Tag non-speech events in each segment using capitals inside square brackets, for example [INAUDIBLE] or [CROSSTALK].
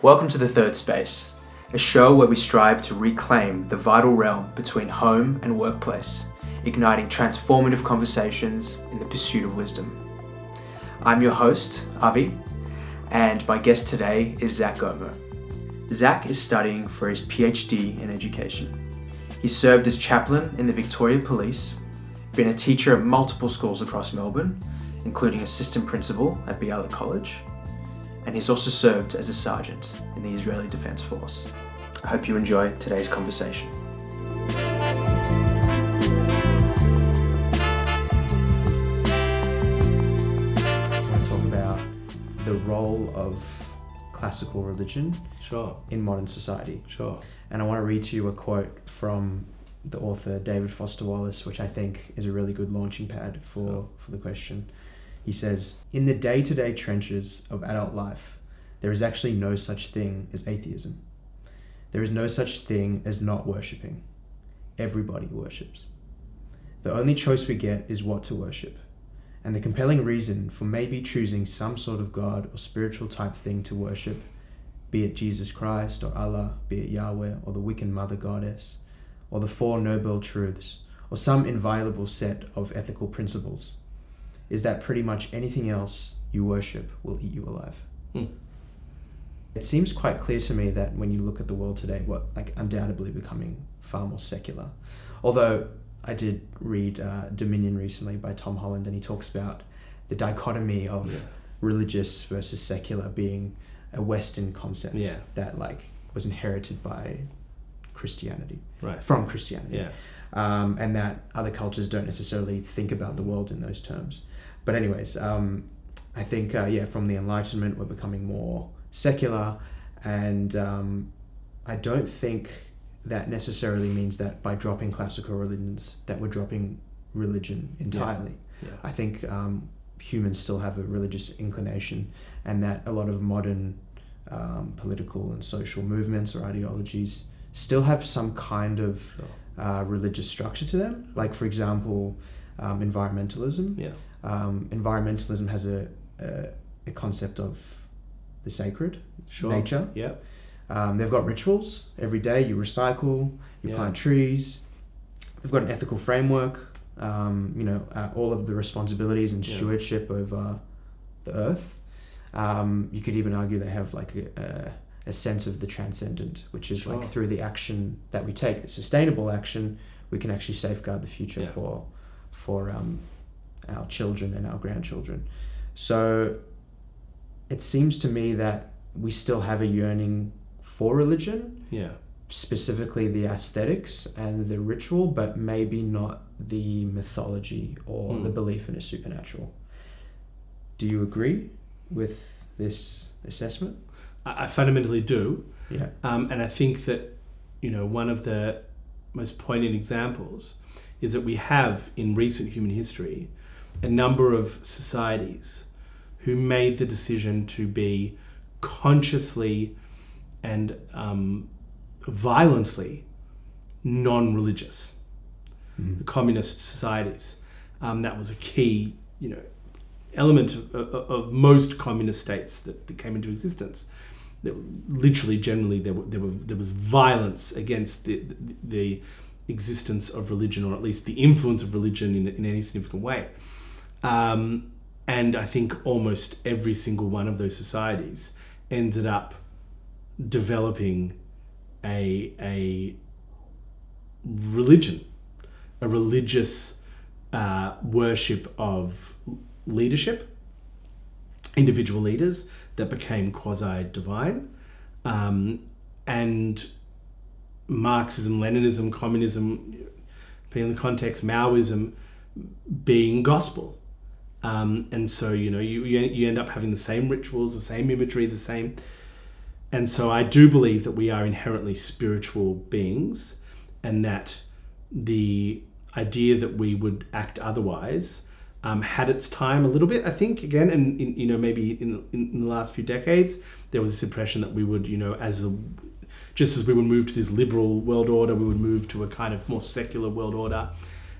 Welcome to The Third Space, a show where we strive to reclaim the vital realm between home and workplace, igniting transformative conversations in the pursuit of wisdom. I'm your host, Avi, and my guest today is Zach Gomo. Zach is studying for his PhD in education. He served as chaplain in the Victoria Police, been a teacher at multiple schools across Melbourne, including assistant principal at Bialik College, and he's also served as a sergeant in the Israeli Defense Force. I hope you enjoy today's conversation. I want to talk about the role of classical religion Sure, in modern society. sure. And I want to read to you a quote from the author David Foster Wallace, which I think is a really good launching pad for, Sure. for the question. He says, In the day to day trenches of adult life, there is actually no such thing as atheism. There is no such thing as not worshipping. Everybody worships. The only choice we get is what to worship. And the compelling reason for maybe choosing some sort of God or spiritual type thing to worship be it Jesus Christ or Allah, be it Yahweh or the Wiccan Mother Goddess, or the Four Noble Truths, or some inviolable set of ethical principles, is that pretty much anything else you worship will eat you alive. Hmm. It seems quite clear to me that when you look at the world today, what like undoubtedly becoming far more secular. Although I did read uh, Dominion recently by Tom Holland, and he talks about the dichotomy of Yeah. religious versus secular being a Western concept Yeah. that like was inherited by Christianity Right. from Christianity, Yeah. um, and that other cultures don't necessarily think about the world in those terms. But anyways, um, I think uh, yeah, from the Enlightenment we're becoming more secular, and um, I don't think that necessarily means that by dropping classical religions that we're dropping religion entirely. Yeah. I think um, humans still have a religious inclination, and that a lot of modern um, political and social movements or ideologies still have some kind of Sure. uh, religious structure to them. Like, for example, um, environmentalism. Yeah. Um, environmentalism has a, a, a concept of the sacred, Sure. nature. Yeah. Um, they've got rituals every day. You recycle, you Yeah. plant trees. They've got an ethical framework. Um, you know, uh, all of the responsibilities and Yeah. stewardship over the earth. Um, you could even argue they have like a, a, a sense of the transcendent, which is like through the action that we take, the sustainable action, we can actually safeguard the future Yeah. for for um, our children and our grandchildren. So it seems to me that we still have a yearning for religion, Yeah. specifically the aesthetics and the ritual, but maybe not the mythology or Hmm. the belief in a supernatural. Do you agree with this assessment? I, I fundamentally do. Yeah. Um, and I think that, you know, one of the most poignant examples is that we have in recent human history a number of societies who made the decision to be consciously and um, violently non religious. the communist societies. Um, that was a key, you know, element of, of, of most communist states that, that came into existence. That literally, generally, there, were, there, were, there was violence against the, the, the existence of religion, or at least the influence of religion in, in any significant way. Um, and I think almost every single one of those societies ended up developing a, a religion, a religious uh, worship of leadership, individual leaders that became quasi divine, um, and Marxism, Leninism, communism, depending on the context, Maoism being gospel. Um, and so, you know, you, you end up having the same rituals, the same imagery, the same. And so, I do believe that we are inherently spiritual beings, and that the idea that we would act otherwise um, had its time a little bit. I think again, and in, you know, maybe in, in in the last few decades, there was this impression that we would, you know, as a just as we would move to this liberal world order, we would move to a kind of more secular world order.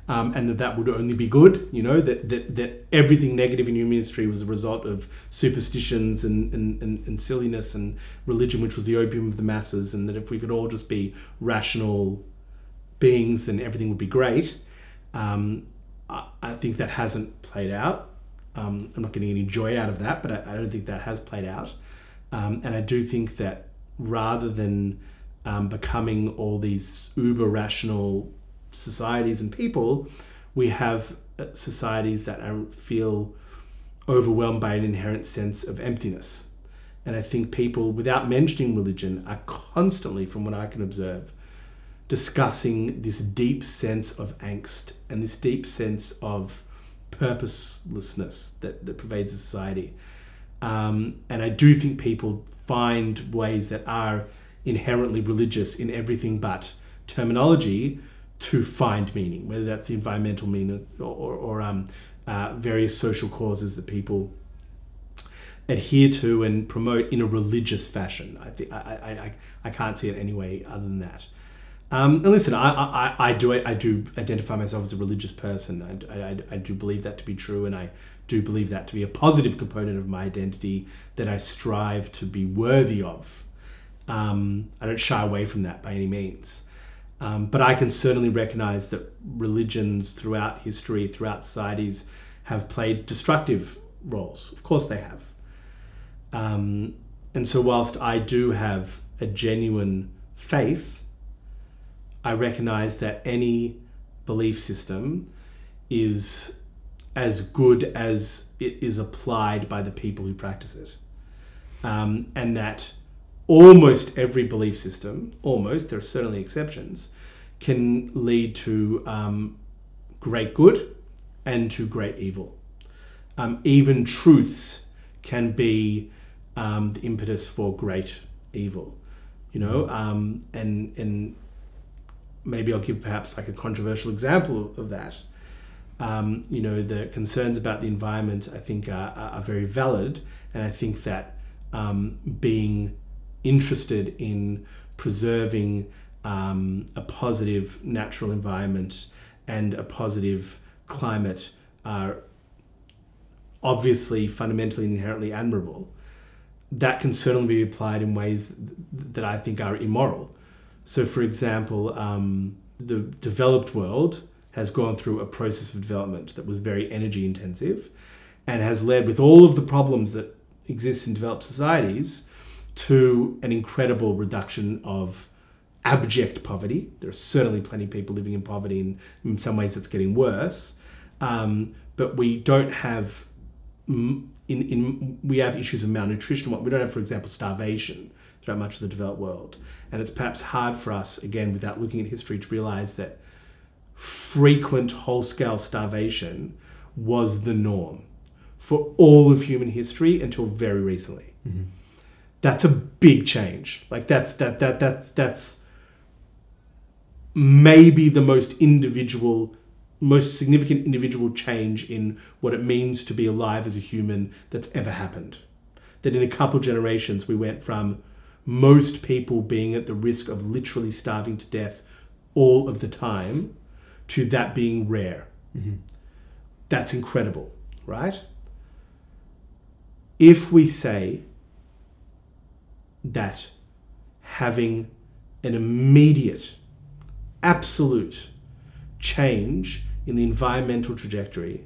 Um, and that that would only be good. You know that that, that everything negative in human history was a result of superstitions and, and, and, and silliness and religion, which was the opium of the masses, and that if we could all just be rational beings, then everything would be great. Um, I, I, think that hasn't played out. Um, I'm not getting any joy out of that, but I, I don't think that has played out. Um, and I do think that rather than um, becoming all these uber rational societies and people, we have uh, societies that feel overwhelmed by an inherent sense of emptiness. And I think people, without mentioning religion, are constantly, from what I can observe, discussing this deep sense of angst and this deep sense of purposelessness that, that pervades society. Um, and I do think people find ways that are inherently religious in everything but terminology to find meaning, whether that's the environmental meaning or, or, or um, uh, various social causes that people adhere to and promote in a religious fashion. I think I, I, I, can't see it any way other than that. Um, and listen, I, I, I do I do identify myself as a religious person. I, I, I do believe that to be true, and I do believe that to be a positive component of my identity that I strive to be worthy of. Um, I don't shy away from that by any means. Um, but I can certainly recognize that religions throughout history, throughout societies, have played destructive roles. Of course, they have. Um, and so, whilst I do have a genuine faith, I recognize that any belief system is as good as it is applied by the people who practice it. Um, and that almost every belief system, almost, there are certainly exceptions, can lead to um, great good and to great evil. Um, even truths can be um, the impetus for great evil, you know, um, and and maybe I'll give perhaps like a controversial example of that. Um, you know, the concerns about the environment I think are, are very valid, and I think that um, being interested in preserving um, a positive natural environment and a positive climate are obviously fundamentally inherently admirable. That can certainly be applied in ways that I think are immoral. So, for example, um, the developed world has gone through a process of development that was very energy intensive and has led, with all of the problems that exist in developed societies, to an incredible reduction of abject poverty. There are certainly plenty of people living in poverty, and in some ways it's getting worse. Um, but we don't have in, in we have issues of malnutrition. We don't have, for example, starvation throughout much of the developed world, and it's perhaps hard for us, again, without looking at history, to realize that frequent whole-scale starvation was the norm for all of human history until very recently. Mm-hmm that's a big change. Like that's that that that's that's maybe the most individual most significant individual change in what it means to be alive as a human that's ever happened. That in a couple generations we went from most people being at the risk of literally starving to death all of the time to that being rare. Mm-hmm. That's incredible, right? If we say that having an immediate, absolute change in the environmental trajectory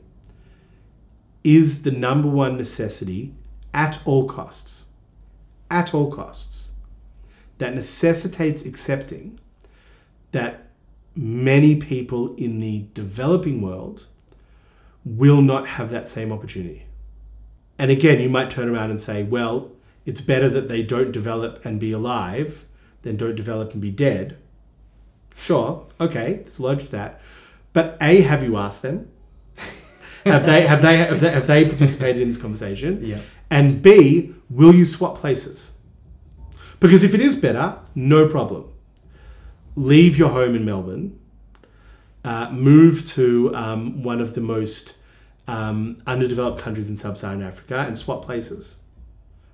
is the number one necessity at all costs. At all costs. That necessitates accepting that many people in the developing world will not have that same opportunity. And again, you might turn around and say, well, it's better that they don't develop and be alive than don't develop and be dead. Sure, okay, there's logic to that. But A, have you asked them? [LAUGHS] have they have they have they, have they participated in this conversation? Yeah. And B, will you swap places? Because if it is better, no problem. Leave your home in Melbourne, uh, move to um, one of the most um, underdeveloped countries in sub-Saharan Africa, and swap places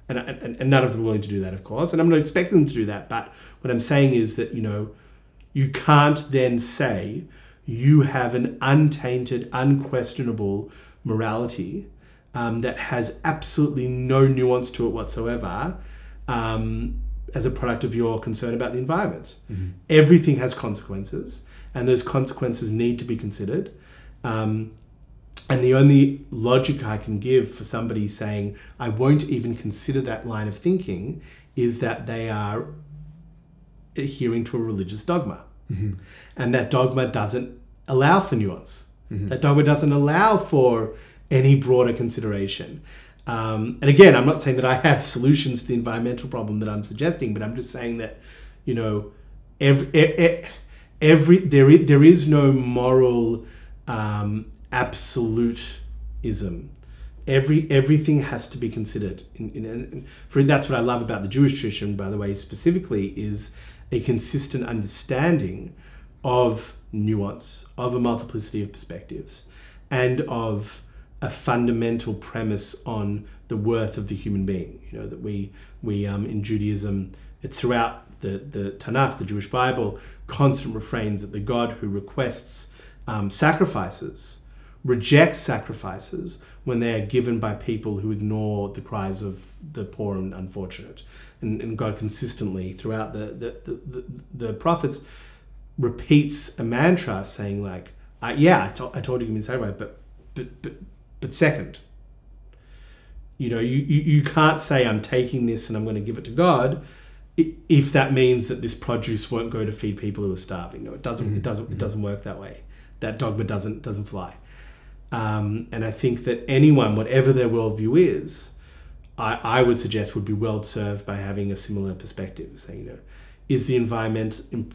and, and, and none of them are willing to do that, of course. And I'm not expecting them to do that. But what I'm saying is that, you know, you can't then say you have an untainted, unquestionable morality um, that has absolutely no nuance to it whatsoever um, as a product of your concern about the environment. Mm-hmm. Everything has consequences, and those consequences need to be considered. Um, and the only logic I can give for somebody saying, I won't even consider that line of thinking, is that they are adhering to a religious dogma. Mm-hmm. And that dogma doesn't allow for nuance. Mm-hmm. That dogma doesn't allow for any broader consideration. Um, and again, I'm not saying that I have solutions to the environmental problem that I'm suggesting, but I'm just saying that, you know, every, every there is, there is no moral um, absolutism. Every everything has to be considered. In, in, in, for that's what I love about the Jewish tradition, by the way, specifically, is a consistent understanding of nuance, of a multiplicity of perspectives, and of a fundamental premise on the worth of the human being. You know that we we um, in Judaism, it's throughout the the Tanakh, the Jewish Bible, constant refrains that the God who requests um, sacrifices rejects sacrifices when they are given by people who ignore the cries of the poor and unfortunate. And, and God consistently throughout the the, the, the, the prophets repeats a mantra saying like, uh, yeah, I, to- I told you to give me sacrifice, but but but but second, you know, you, you, you can't say I'm taking this and I'm going to give it to God if that means that this produce won't go to feed people who are starving. No, it doesn't. Mm-hmm. It doesn't. It doesn't work that way. That dogma doesn't doesn't fly. Um, and I think that anyone, whatever their worldview is, I, I would suggest would be well served by having a similar perspective. Saying, you know, is the environment imp-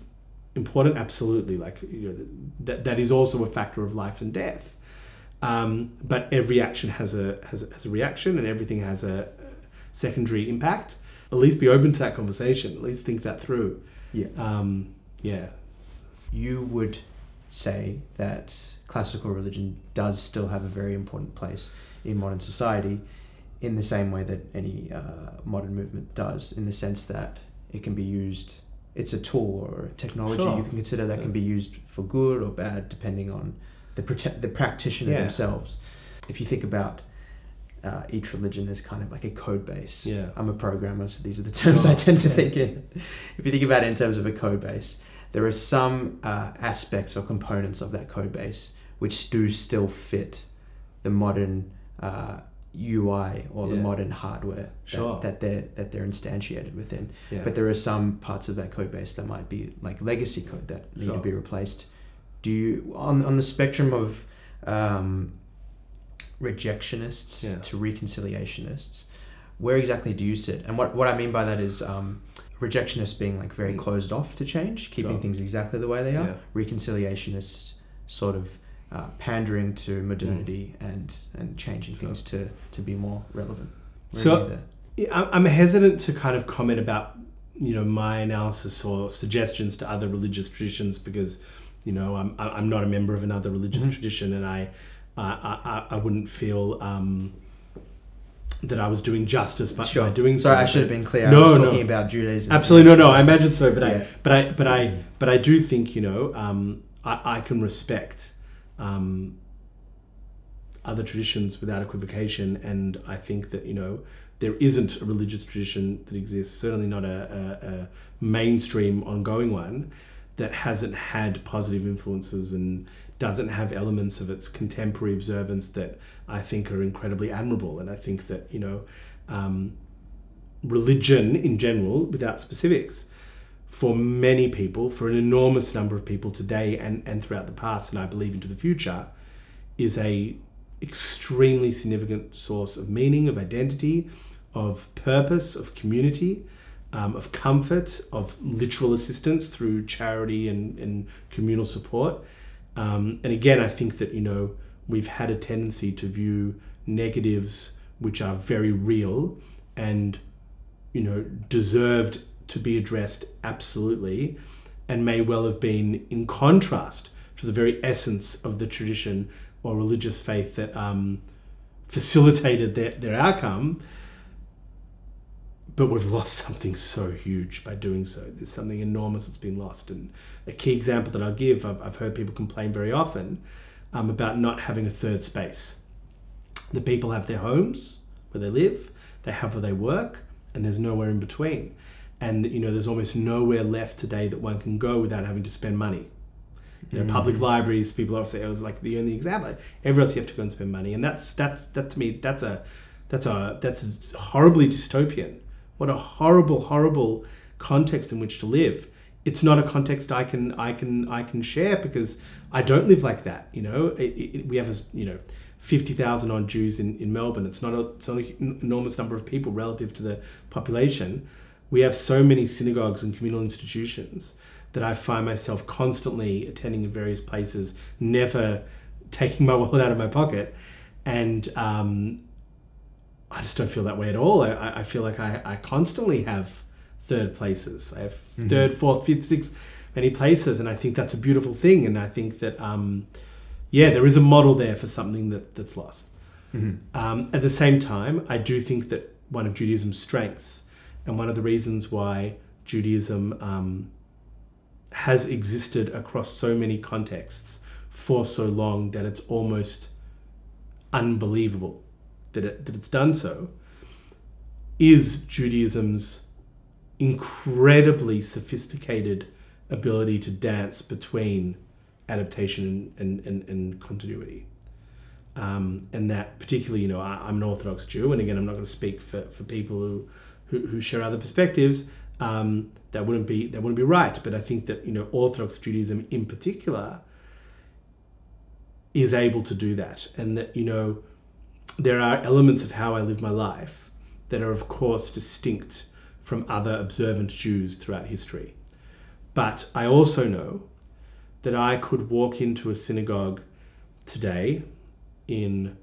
important? Absolutely. Like you know, that that is also a factor of life and death. Um, but every action has a, has a has a reaction, and everything has a secondary impact. At least be open to that conversation. At least think that through. Yeah. Um, yeah. You would say that classical religion does still have a very important place in modern society, in the same way that any uh, modern movement does, in the sense that it can be used. It's a tool or a technology Sure. you can consider that Yeah. can be used for good or bad, depending on the prote- the practitioner Yeah. themselves. If you think about uh, each religion as kind of like a code base. Yeah. I'm a programmer, so these are the terms Sure. I tend to Yeah. think in. If you think about it in terms of a code base, there are some uh, aspects or components of that code base which do still fit the modern uh, UI or the modern hardware Sure. that, that they're that they're instantiated within. Yeah. But there are some parts of that code base that might be like legacy code that need to be replaced. Do you on on the spectrum of um, rejectionists Yeah. to reconciliationists? Where exactly do you sit? And what what I mean by that is um, rejectionists being like very Mm. closed off to change, keeping Sure. things exactly the way they are. Yeah. Reconciliationists sort of uh, pandering to modernity and and changing Mm. Sure. things to to be more relevant. Where So- there? I'm I'm hesitant to kind of comment about you know my analysis or suggestions to other religious traditions because you know I'm I'm not a member of another religious Mhm. tradition and I I, I, I wouldn't feel um, that I was doing justice by, by doing so. Sorry, I should have been clear. No, I was no. talking about Judaism. Absolutely no no I imagine so but Yeah. I but I but I but I do think you know um, I, I can respect um, other traditions without equivocation and I think that you know there isn't a religious tradition that exists certainly not a, a, a mainstream ongoing one that hasn't had positive influences and doesn't have elements of its contemporary observance that I think are incredibly admirable and I think that you know um, religion in general, without specifics, for many people, for an enormous number of people today and, and throughout the past, and I believe into the future, is a extremely significant source of meaning, of identity, of purpose, of community, um, of comfort, of literal assistance through charity and, and communal support. Um, and again, I think that, you know, we've had a tendency to view negatives which are very real and you know deserved to be addressed absolutely and may well have been in contrast to the very essence of the tradition or religious faith that um, facilitated their, their outcome but we've lost something so huge by doing so. There's something enormous that's been lost. And a key example that I'll give, I've, I've heard people complain very often um, about not having a third space. The people have their homes where they live, they have where they work, and there's nowhere in between. And you know, there's almost nowhere left today that one can go without having to spend money. You know, Mm. public libraries, people often say it was like the only example. Everywhere else you have to go and spend money, and that's that's that to me that's a that's a that's a horribly dystopian. What a horrible, horrible context in which to live. It's not a context I can I can I can share because I don't live like that. You know, it, it, we have a you know fifty thousand odd Jews in, in Melbourne. It's not a it's not an enormous number of people relative to the population. We have so many synagogues and communal institutions that I find myself constantly attending in various places, never [LAUGHS] taking my wallet out of my pocket, and um, I just don't feel that way at all. I, I feel like I, I constantly have third places. I have Mhm. third, fourth, fifth, sixth, many places, and I think that's a beautiful thing. And I think that um, yeah, there is a model there for something that that's lost. Mhm. Um, at the same time, I do think that one of Judaism's strengths, and one of the reasons why Judaism um, has existed across so many contexts for so long that it's almost unbelievable that, it, that it's done so, is Judaism's incredibly sophisticated ability to dance between adaptation and, and, and continuity. Um, and that particularly, you know, I, I'm an Orthodox Jew, and again, I'm not going to speak for, for people who, who, who share other perspectives. Um, that wouldn't be that wouldn't be right. But I think that you know Orthodox Judaism in particular is able to do that, and that you know there are elements of how I live my life that are of course distinct from other observant Jews throughout history. But I also know that I could walk into a synagogue today in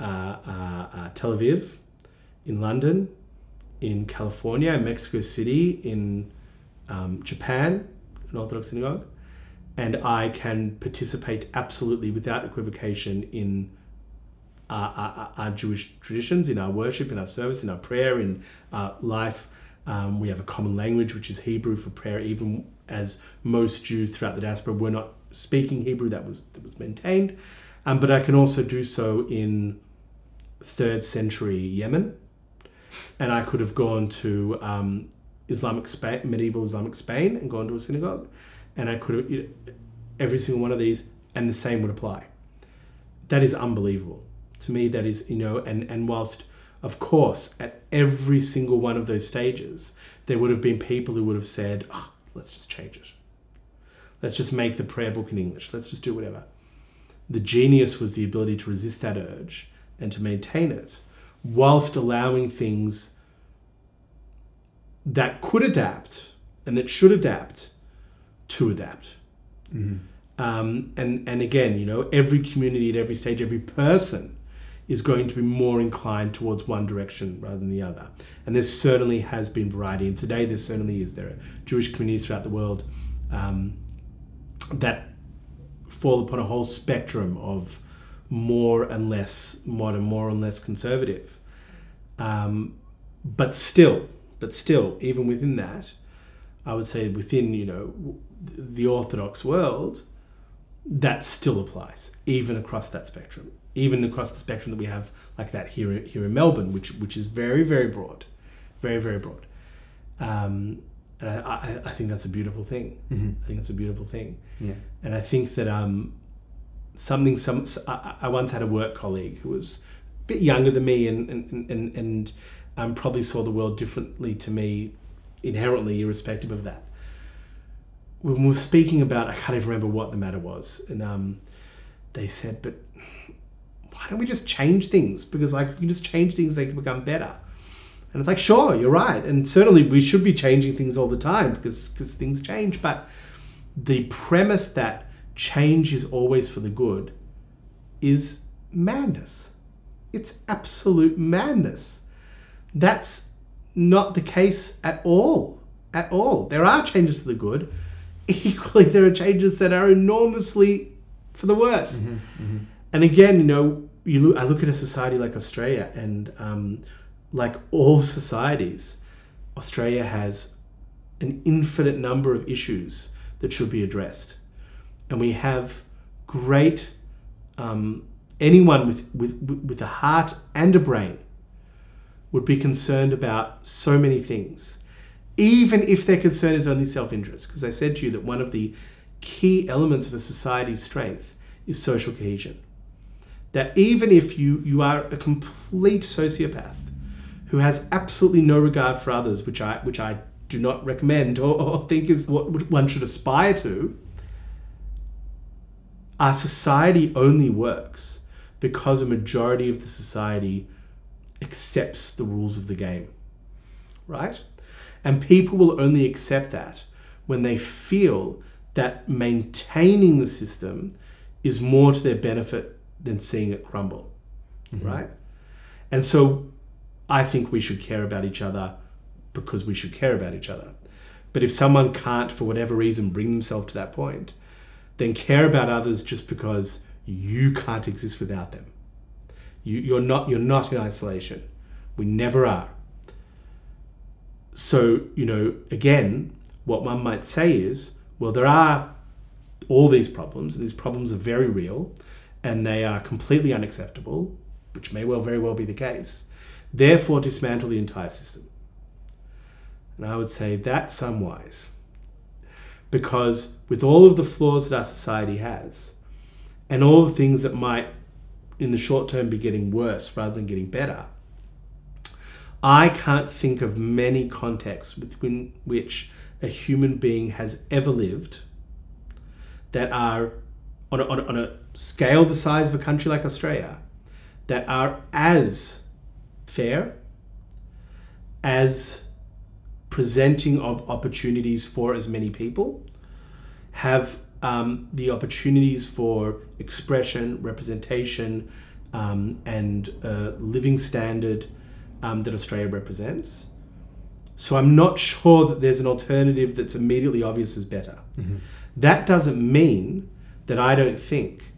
uh, uh, uh, Tel Aviv, in London, in California, in Mexico City, in um, Japan, an Orthodox synagogue, and I can participate absolutely without equivocation in our, our, our Jewish traditions, in our worship, in our service, in our prayer, in our life. Um, we have a common language, which is Hebrew for prayer, even as most Jews throughout the diaspora were not speaking Hebrew, that was, that was maintained. Um, but I can also do so in third century Yemen, and I could have gone to um, Islamic Spain, medieval Islamic Spain, and gone to a synagogue, and I could have every single one of these, and the same would apply. That is unbelievable to me. That is you know, and and whilst of course at every single one of those stages there would have been people who would have said, oh, "Let's just change it. Let's just make the prayer book in English. Let's just do whatever." The genius was the ability to resist that urge and to maintain it whilst allowing things that could adapt and that should adapt to adapt. Mhm. Um, and, and again, you know, every community at every stage, every person is going to be more inclined towards one direction rather than the other. And there certainly has been variety. And today there certainly is. There are Jewish communities throughout the world um, that fall upon a whole spectrum of more and less modern, more and less conservative. Um, but still, but still, even within that, I would say within you know the Orthodox world, that still applies, even across that spectrum, even across the spectrum that we have like that here here in Melbourne, which which is very very broad, very very broad. Um, and I, I, I think that's a beautiful thing. Mhm. I think it's a beautiful thing. Yeah. And I think that um, something some I, I once had a work colleague who was a bit younger than me and and and, and um, probably saw the world differently to me inherently, irrespective of that. When we were speaking about, I can't even remember what the matter was, and um, they said, "But why don't we just change things? Because like you can just change things, they can become better." And it's like, sure, you're right, and certainly we should be changing things all the time because because things change, but the premise that change is always for the good is madness. It's absolute madness. That's not the case at all. At all. There are changes for the good. [LAUGHS] Equally, there are changes that are enormously for the worse. Mhm. Mhm. And again, you know, you look, I look at a society like Australia, and um, like all societies, Australia has an infinite number of issues that should be addressed. And we have great, um, anyone with, with, with a heart and a brain would be concerned about so many things, even if their concern is only self interest. Because I said to you that one of the key elements of a society's strength is social cohesion. That even if you, you are a complete sociopath who has absolutely no regard for others, which I, which I do not recommend or, or think is what one should aspire to, our society only works because a majority of the society accepts the rules of the game, right? And people will only accept that when they feel that maintaining the system is more to their benefit than seeing it crumble, mm-hmm. right? And so I think we should care about each other because we should care about each other. But if someone can't, for whatever reason, bring themselves to that point, then care about others just because you can't exist without them. You, you're not you're not in isolation. We never are. So you know, again, what one might say is, well, there are all these problems, and these problems are very real, and they are completely unacceptable, which may well very well be the case. Therefore, dismantle the entire system. And I would say that's unwise. Because with all of the flaws that our society has, and all the things that might, in the short term, be getting worse rather than getting better, I can't think of many contexts within which a human being has ever lived that are on a, on a, on a scale the size of a country like Australia that are as fair, as presenting of opportunities for as many people, have um, the opportunities for expression, representation, um, and uh, living standard um, that Australia represents. So I'm not sure that there's an alternative that's immediately obvious as better. Mm-hmm. That doesn't mean that I don't think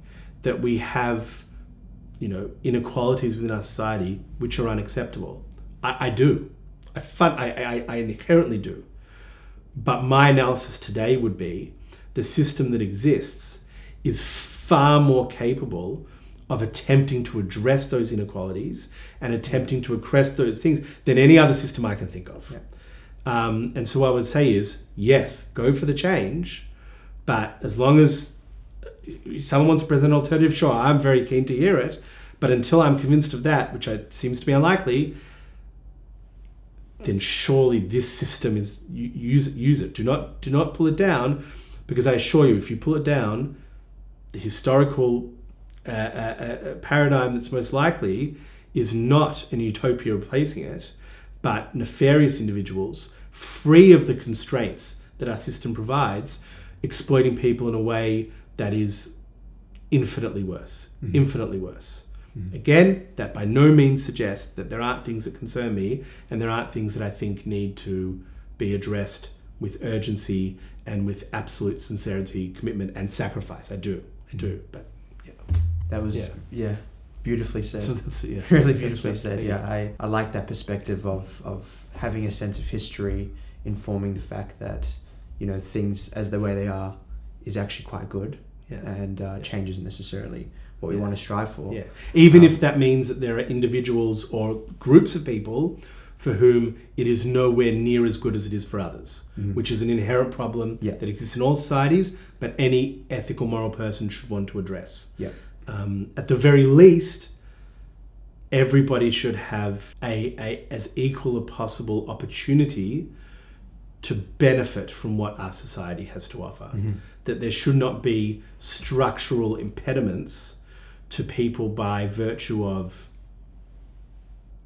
that we have, you know, inequalities within our society which are unacceptable. I, I do. I, fun, I, I, I inherently do. But my analysis today would be the system that exists is far more capable of attempting to address those inequalities and attempting to address those things than any other system I can think of. Yeah. Um, and so what I would say is, yes, go for the change, but as long as someone wants to present an alternative, sure, I'm very keen to hear it. But until I'm convinced of that, which I, seems to be unlikely, then surely this system is use use it. Do not do not pull it down, because I assure you, if you pull it down, the historical uh, uh, uh, paradigm that's most likely is not an utopia replacing it, but nefarious individuals free of the constraints that our system provides, exploiting people in a way that is infinitely worse, mm-hmm. infinitely worse. Mm-hmm. Again, that by no means suggests that there aren't things that concern me and there aren't things that I think need to be addressed with urgency and with absolute sincerity, commitment, and sacrifice. I do, I do, mm-hmm. but yeah. That was yeah, yeah beautifully said. So that's yeah, [LAUGHS] really beautifully said. Yeah, I, I like that perspective of of having a sense of history informing the fact that you know things as the way they are is actually quite good yeah. and uh, yeah. change isn't necessarily what we yeah. want to strive for. Yeah, even um, if that means that there are individuals or groups of people for whom it is nowhere near as good as it is for others, mm-hmm. which is an inherent problem that exists in all societies, but any ethical, moral person should want to address. Yeah. Um, at the very least, everybody should have a, a as equal a possible opportunity to benefit from what our society has to offer. Mm-hmm. That there should not be structural impediments to people by virtue of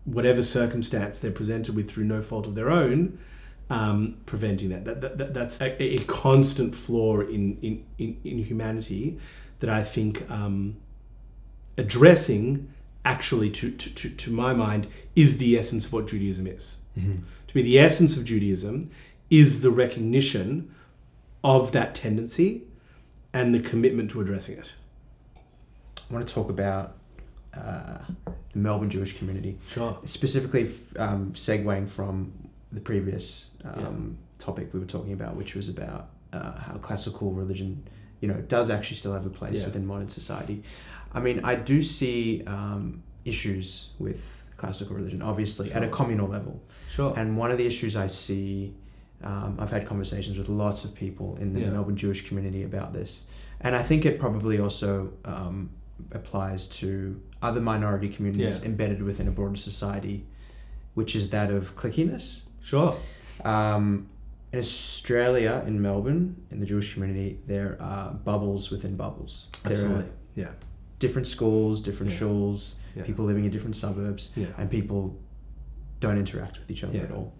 whatever circumstance they're presented with through no fault of their own, um, preventing that. That, that, that that's a, a, constant flaw in, in, in, in, humanity that I think um, addressing actually, to, to, to, to, my mind, is the essence of what Judaism is. Mm-hmm. To be the essence of Judaism is the recognition of that tendency and the commitment to addressing it. I want to talk about uh, the Melbourne Jewish community, Sure. specifically um, segueing from the previous um, topic we were talking about, which was about uh, how classical religion, you know, does actually still have a place Yeah. within modern society. I mean, I do see um, issues with classical religion, obviously, at a communal level. Sure. And one of the issues I see, um, I've had conversations with lots of people in the Yeah. Melbourne Jewish community about this, and I think it probably also um, applies to other minority communities Yeah. embedded within a broader society, which is that of cliquiness. sure. Um, in Australia, in Melbourne, in the Jewish community, there are bubbles within bubbles. There Absolutely. are Yeah. different schools, different Yeah. shuls, people living in different suburbs, and people don't interact with each other at all.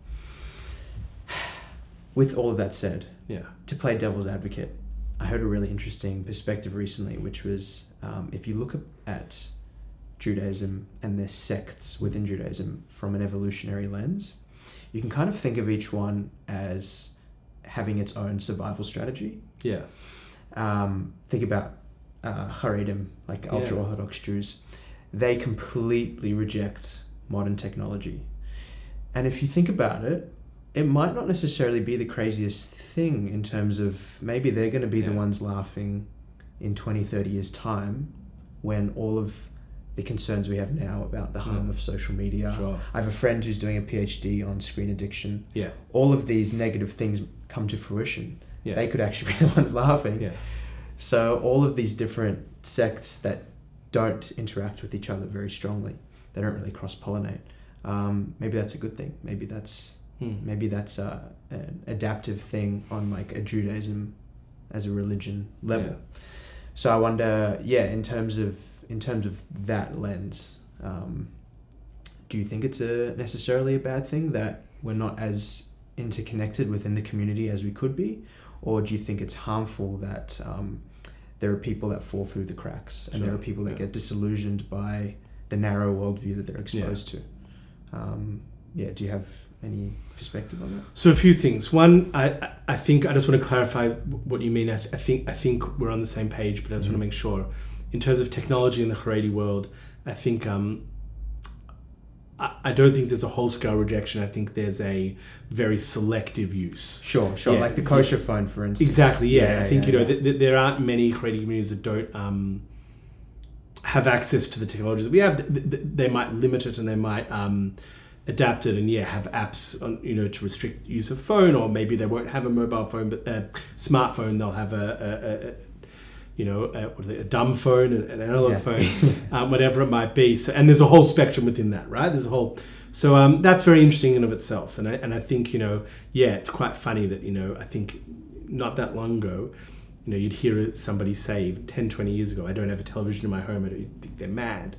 With all of that said, Yeah. to play devil's advocate, I heard a really interesting perspective recently, which was um, if you look at- Judaism and the sects within Judaism from an evolutionary lens, you can kind of think of each one as having its own survival strategy. Yeah. Um, think about uh, Haredim, like Yeah. ultra Orthodox Jews. They completely reject modern technology. And if you think about it, it might not necessarily be the craziest thing in terms of maybe they're going to be the ones laughing in 20, 30 years' time when all of the concerns we have now about the harm Yeah. of social media. Sure. I have a friend who's doing a PhD on screen addiction. Yeah. All of these negative things come to fruition. Yeah. They could actually [LAUGHS] be the ones laughing. yeah. So all of these different sects that don't interact with each other very strongly, they don't really cross pollinate. Um, maybe that's a good thing. Maybe that's Hmm. maybe that's a, an adaptive thing on like a Judaism as a religion level. Yeah. So I wonder, yeah, in terms of in terms of that lens, um, do you think it's a necessarily a bad thing that we're not as interconnected within the community as we could be, or do you think it's harmful that um, there are people that fall through the cracks and there are people that yeah. get disillusioned by the narrow worldview that they're Yeah. exposed to? Um, yeah, do you have any perspective on that? So a few things. One, I, I- think I just want to clarify what you mean. I, th- I think I think we're on the same page, but I just Mhm. want to make sure. In terms of technology in the Haredi world, I think um, I, I don't think there's a whole scale rejection. I think there's a very selective use. Sure, sure. Yeah, like the yeah. kosher phone, for instance. Exactly. Yeah, I think you know yeah. th- th- there aren't many Haredi communities that don't um, have access to the technologies that we have. Th- th- They might limit it and they might um, adapt it, and yeah, have apps on you know to restrict use of phone, or maybe they won't have a mobile phone, but a smartphone. They'll have a, a, a, you know a, what are they, a dumb phone, an, an analog Yeah. phone, [LAUGHS] um, whatever it might be. So, and there's a whole spectrum within that, right? There's a whole. So um, that's very interesting in of itself, and I, and I think you know, yeah, it's quite funny that you know, I think not that long ago, you know, you'd hear somebody say 10, 20 years ago, I don't have a television in my home, I don't think they're mad.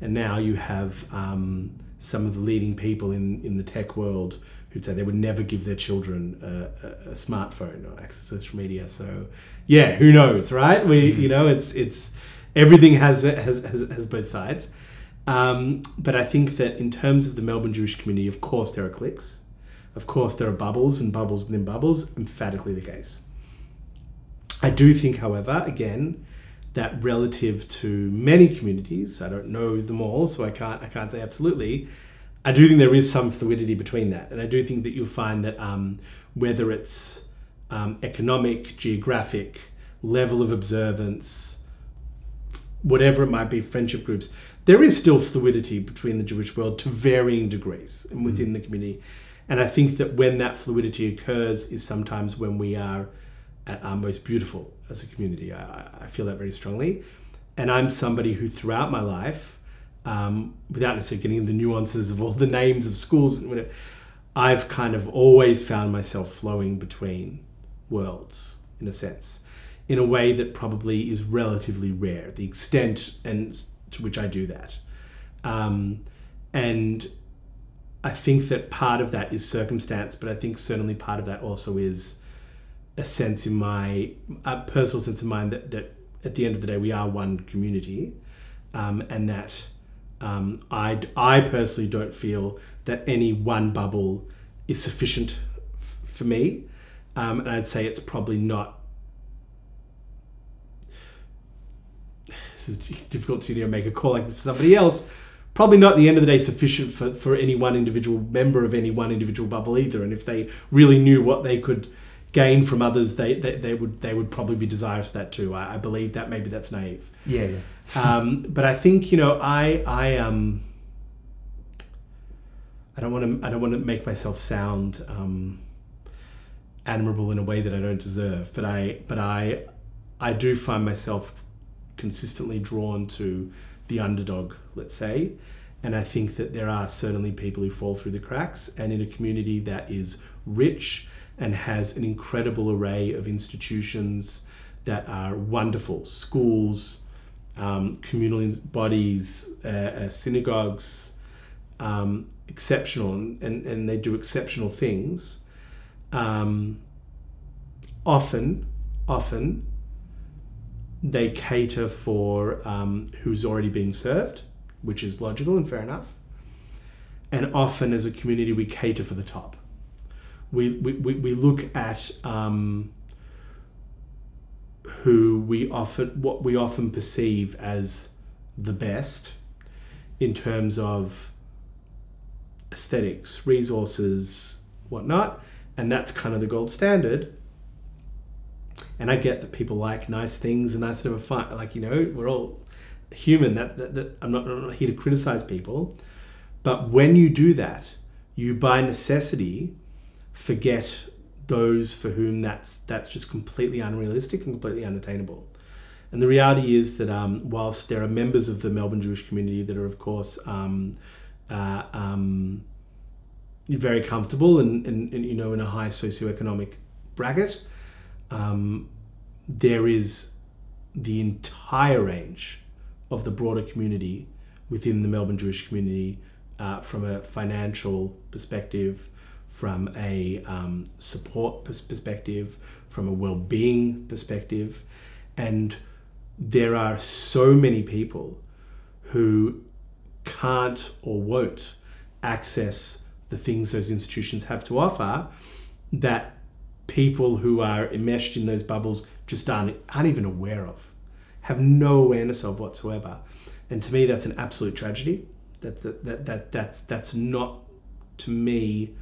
And now you have um, some of the leading people in, in the tech world who'd say they would never give their children a, a, a smartphone or access to social media. So, yeah, who knows, right? We, you know, it's it's everything has has has, has both sides. Um, but I think that in terms of the Melbourne Jewish community, of course there are cliques, of course there are bubbles and bubbles within bubbles. Emphatically the case. I do think, however, again, that relative to many communities, I don't know them all, so I can't I can't say absolutely. I do think there is some fluidity between that, and I do think that you'll find that um, whether it's um, economic, geographic, level of observance, whatever it might be, friendship groups, there is still fluidity between the Jewish world to varying degrees and within the community. And I think that when that fluidity occurs is sometimes when we are at our most beautiful as a community. I, I feel that very strongly. And I'm somebody who, throughout my life, um, without necessarily getting the nuances of all the names of schools whatever, I've kind of always found myself flowing between worlds, in a sense, in a way that probably is relatively rare, the extent and to which I do that. Um, and I think that part of that is circumstance, but I think certainly part of that also is a sense in my a personal sense of mind that, that at the end of the day we are one community, um, and that um, I I personally don't feel that any one bubble is sufficient f- for me, um, and I'd say it's probably not. it's [LAUGHS] difficult to make a call like this for somebody else. Probably not at the end of the day sufficient for, for any one individual member of any one individual bubble either. And if they really knew what they could gain from others, they, they, they would they would probably be desirous of that too. I, I believe that maybe that's naive. Yeah, yeah. Um, but I think you know I I um I don't want to I don't want to make myself sound um, admirable in a way that I don't deserve. But I but I I do find myself consistently drawn to the underdog, let's say. And I think that there are certainly people who fall through the cracks. And in a community that is rich and has an incredible array of institutions that are wonderful schools, um, communal bodies, uh, uh, synagogues, um, exceptional, and, and they do exceptional things. Um, often, often, they cater for um, who's already being served, which is logical and fair enough. And often, as a community, we cater for the top. We, we, we, look at um, who we often what we often perceive as the best in terms of aesthetics, resources, whatnot, and that's kind of the gold standard. And I get that people like nice things and nice to have fun. Like you know, we're all human. That, that, that I'm, not, I'm not here to criticize people, but when you do that, you by necessity forget those for whom that's that's just completely unrealistic and completely unattainable. And the reality is that um, whilst there are members of the Melbourne Jewish community that are, of course, um, uh, um, very comfortable and, and, and, you know in a high socioeconomic bracket, um, there is the entire range of the broader community within the Melbourne Jewish community uh, from a financial perspective, from a um, support perspective, from a well-being perspective, and there are so many people who can't or won't access the things those institutions have to offer that people who are enmeshed in those bubbles just aren't, aren't even aware of, have no awareness of whatsoever. And to me, that's an absolute tragedy. That's, that, that, that, that's, that's not, to me,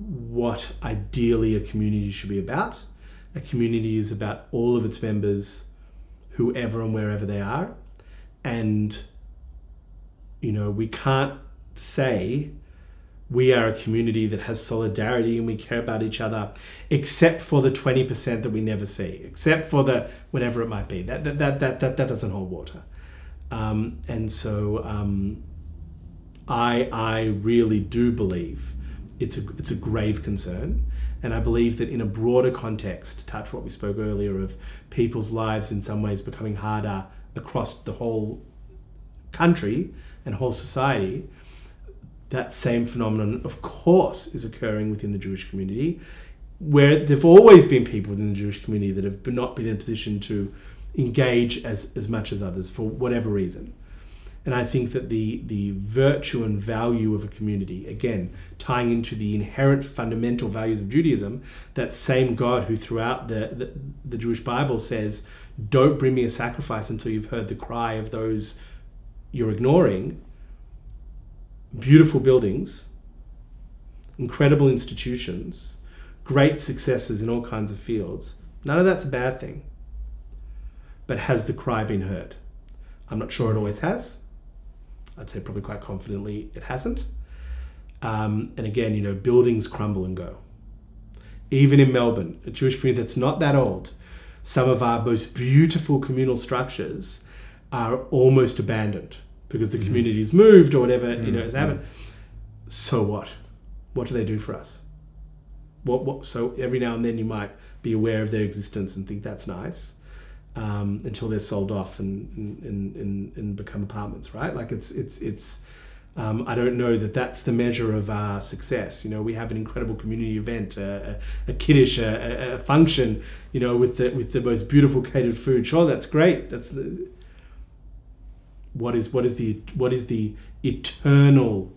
what ideally a community should be about. A community is about all of its members, whoever and wherever they are. And, you know, we can't say we are a community that has solidarity and we care about each other, except for the 20% that we never see, except for the whatever it might be. That, that, that, that, that, that doesn't hold water. Um, and so um, I, I really do believe it's a, it's a grave concern. And I believe that in a broader context, to touch what we spoke earlier of people's lives in some ways becoming harder across the whole country and whole society, that same phenomenon, of course, is occurring within the Jewish community, where there have always been people within the Jewish community that have not been in a position to engage as, as much as others for whatever reason. And I think that the, the virtue and value of a community, again, tying into the inherent fundamental values of Judaism, that same God who throughout the, the, the Jewish Bible says, don't bring me a sacrifice until you've heard the cry of those you're ignoring, beautiful buildings, incredible institutions, great successes in all kinds of fields. None of that's a bad thing. But has the cry been heard? I'm not sure it always has. I'd say probably quite confidently it hasn't. Um, and again, you know, buildings crumble and go. Even in Melbourne, a Jewish community that's not that old, some of our most beautiful communal structures are almost abandoned because the mm-hmm. community's moved or whatever mm-hmm. you know has mm-hmm. happened. So what? What do they do for us? What, what? So every now and then you might be aware of their existence and think that's nice um, until they're sold off and, and, and, and become apartments, right? Like it's it's it's. Um, I don't know that that's the measure of our success. You know, we have an incredible community event, a, a, a kiddush, a, a, function. You know, with the with the most beautiful catered food. Sure, that's great. That's the, what is what is the what is the eternal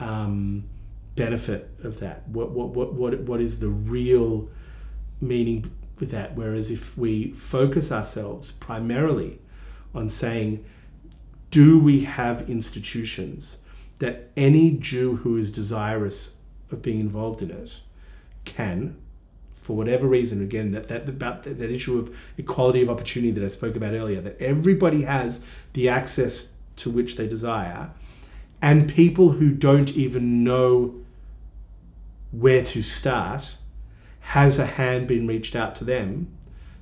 um, benefit of that? What what what what what is the real meaning with that. Whereas if we focus ourselves primarily on saying, do we have institutions that any Jew who is desirous of being involved in it can, for whatever reason, again, that, that about that, that issue of equality of opportunity that I spoke about earlier, that everybody has the access to which they desire, and people who don't even know where to start, has a hand been reached out to them?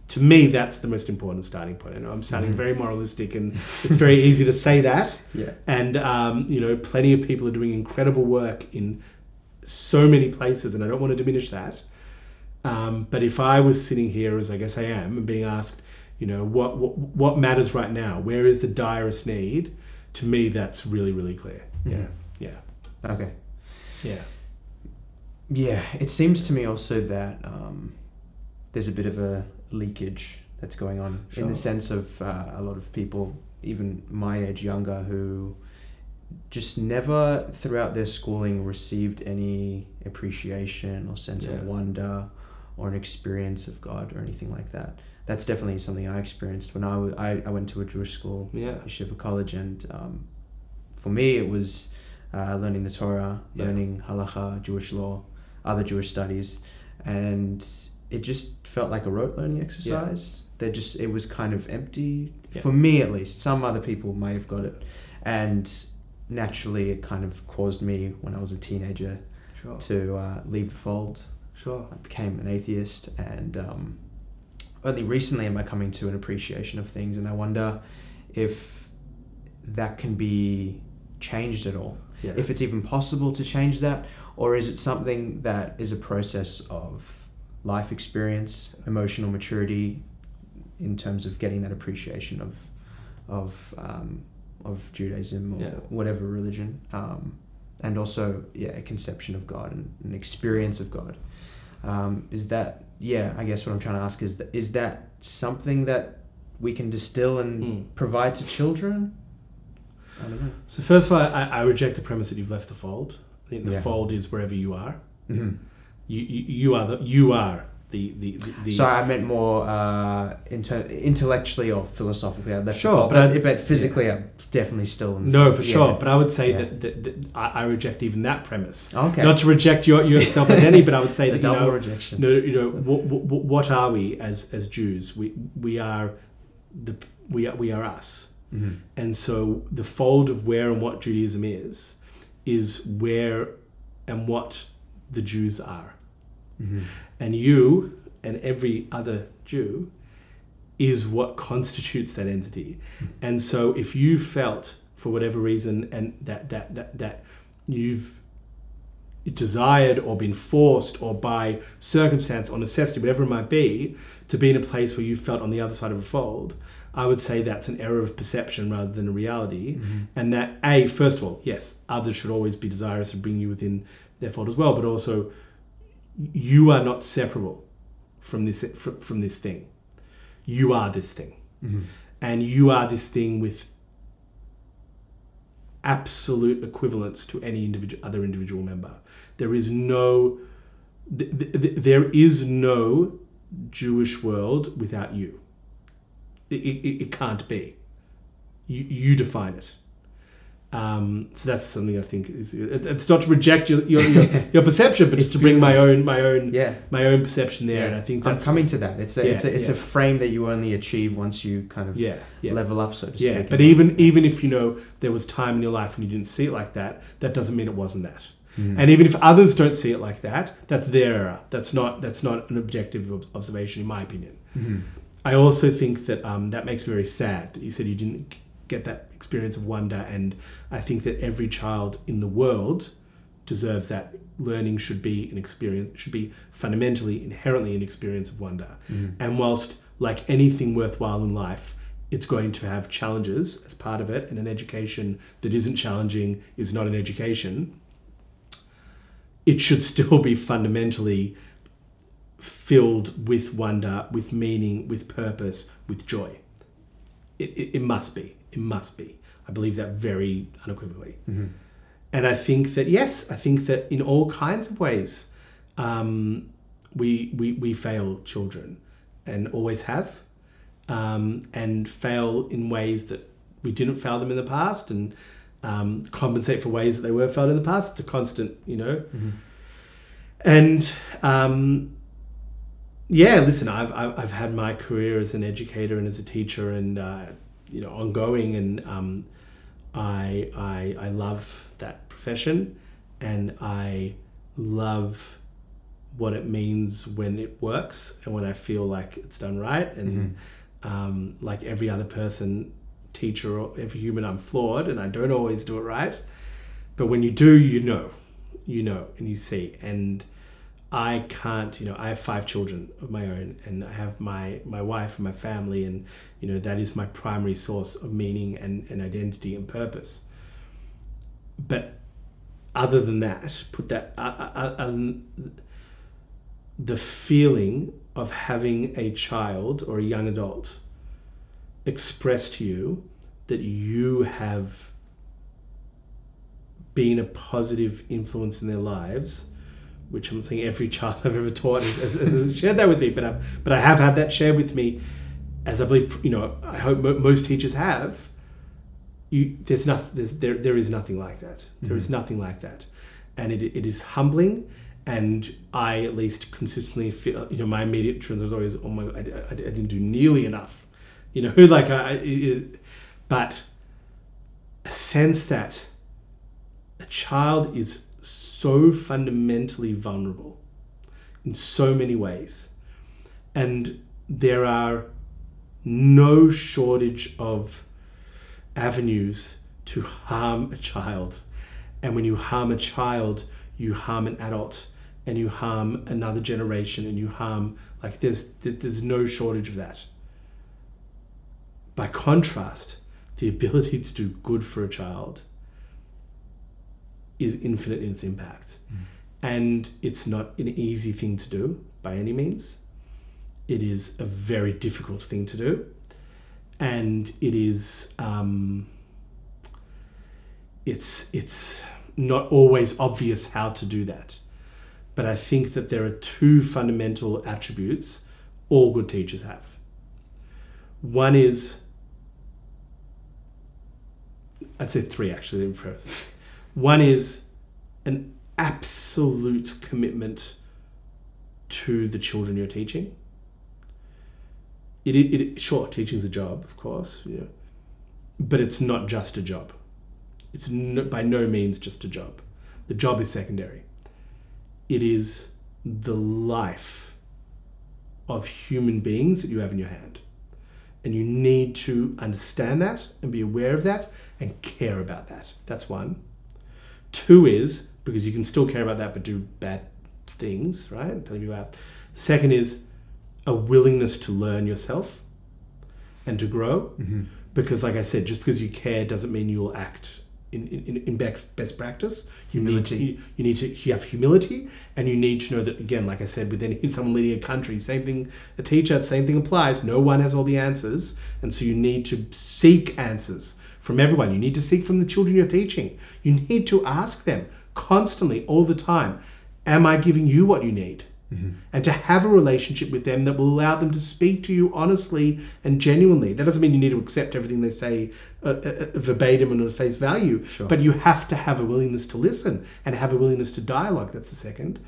To me, that's the most important starting point. I know I'm sounding Mhm. very moralistic, and it's very easy to say that. [LAUGHS] Yeah. And um, you know, plenty of people are doing incredible work in so many places, and I don't want to diminish that. Um, but if I was sitting here, as I guess I am, and being asked, you know, what, what what matters right now? Where is the direst need? To me, that's really, really clear. Yeah, Mhm. yeah, Okay. yeah, Yeah, it seems to me also that um, there's a bit of a leakage that's going on in the sense of uh, a lot of people, even my age younger, who just never throughout their schooling received any appreciation or sense Yeah. of wonder or an experience of God or anything like that. That's definitely something I experienced when I, w- I, I went to a Jewish school yeah, Yeshiva College, and um, for me, it was uh, learning the Torah, Yeah. learning halacha, Jewish law, other Jewish studies, and it just felt like a rote learning exercise. They just it was kind of empty Yeah. for me at least. Some other people may have got it, and naturally, it kind of caused me when I was a teenager sure, to uh, leave the fold. sure, I became an atheist, and um, only recently am I coming to an appreciation of things, and I wonder if that can be changed at all. yeah, If it's even possible to change that, or is it something that is a process of life experience, emotional maturity, in terms of getting that appreciation of of um, of Judaism or Yeah. whatever religion, um, and also yeah, a conception of God and an experience of God. Um, is that yeah? I guess what I'm trying to ask is that is that something that we can distill and Mm. provide to children? I don't know. So first of all, I, I reject the premise that you've left the fold. I think the Yeah. fold is wherever you are. Mm-hmm. You, you, you are the you are the the, the, the So I meant more uh, inter- intellectually or philosophically. I Sure, but but, I- but physically, I'm definitely still. No for Yeah. sure. But I would say Yeah. that, that, that I, I reject even that premise. Okay. Not to reject your your self identity, but I would say [LAUGHS] that you know, rejection. no, you know what, what, what are we as as Jews? We we are the we are we are us. Mhm. And so the fold of where and what Judaism is, is where and what the Jews are. Mhm. And you and every other Jew is what constitutes that entity. And so if you felt for whatever reason and that that that, that you've desired or been forced or by circumstance or necessity, whatever it might be, to be in a place where you felt on the other side of a fold, I would say that's an error of perception rather than a reality. Mhm. And that, A, first of all, yes, others should always be desirous of bringing you within their fold as well, but also you are not separable from this from this thing. You are this thing, Mhm. and you are this thing with absolute equivalence to any individual other individual member. There is no th- th- th- there is no Jewish world without you. It, it, it can't be. You, you define it. Um, so that's something I think is. It, it's not to reject your your, your, your perception, but It's just to bring my own my own Yeah. my own perception there. Yeah. And I think I'm coming to that. It's a Yeah, it's a it's a frame that you only achieve once you kind of yeah level up, so to yeah. speak. But even even if you know there was time in your life when you didn't see it like that, that doesn't mean it wasn't that. Mhm. And even if others don't see it like that, that's their error. That's not that's not an objective observation, in my opinion. Mhm. I also think that um, that makes me very sad that you said you didn't get that experience of wonder, and I think that every child in the world deserves that. Learning should be an experience, should be fundamentally, inherently an experience of wonder. Mhm. And whilst, like anything worthwhile in life, it's going to have challenges as part of it, and an education that isn't challenging is not an education, it should [LAUGHS] still be fundamentally filled with wonder, with meaning, with purpose, with joy. It, it, it must be. It must be. I believe that very unequivocally. Mhm. And I think that, yes, I think that in all kinds of ways, um, we, we, we fail children and always have. um, and fail in ways that we didn't fail them in the past and um, compensate for ways that they were failed in the past. It's a constant, you know. Mhm. And um, yeah, listen, I've, I've I've had my career as an educator and as a teacher, and uh, you know, ongoing, and um, I I I love that profession, and I love what it means when it works and when I feel like it's done right, and um, like every other person, teacher or every human, I'm flawed, and I don't always do it right, but when you do, you know, you know, and you see, and I can't, you know, I have five children of my own and I have my, my wife and my family and, you know, that is my primary source of meaning and, and identity and purpose. But other than that, put that, uh, uh, uh, um, the feeling of having a child or a young adult express to you that you have been a positive influence in their lives which I'm saying every child [LAUGHS] I've ever taught has, has, has shared that with me, but I, but I have had that shared with me, as I believe you know. I hope mo- most teachers have. You, there's nothing. There's, there, there is nothing like that. There is hmm. nothing like that, and it, it is humbling. And I at least consistently feel, you know, my immediate trends was always, oh my, I, I, I didn't do nearly enough, you know, [LAUGHS] like I, it, but a sense that a child is so fundamentally vulnerable in so many ways. And there are no shortage of avenues to harm a child. And when you harm a child, you harm an adult and you harm another generation and you harm, like, there's, there's no shortage of that. By contrast, the ability to do good for a child is infinite in its impact. And it's not an easy thing to do by any means. It is a very difficult thing to do. And it is, um, it's, it's not always obvious how to do that. But I think that there are two fundamental attributes all good teachers have. One is, I'd say three actually, in process. One is an absolute commitment to the children you're teaching. It, it, it sure teaching's a job, of course, yeah, but it's not just a job. It's no, by no means just a job. The job is secondary. It is the life of human beings that you have in your hand. And you need to understand that and be aware of that and care about that. That's one. Two is because you can still care about that but do bad things, right? Of people have. Second is a willingness to learn yourself and to grow. Mm-hmm. Because, like I said, just because you care doesn't mean you'll act in, in, in best, practice. Humility. need to, you, need to you have humility, and you need to know that again, like I said, with any someone leading a country, same thing. A teacher, same thing applies. No one has all the answers, and so you need to seek answers from everyone. You need to seek from the children you're teaching. You need to ask them constantly, all the time, "Am I giving you what you need?" and to have a relationship with them that will allow them to speak to you honestly and genuinely. That doesn't mean you need to accept everything they say uh, uh, uh, verbatim and at face value, Sure. but you have to have a willingness to listen and have a willingness to dialogue. That's the second.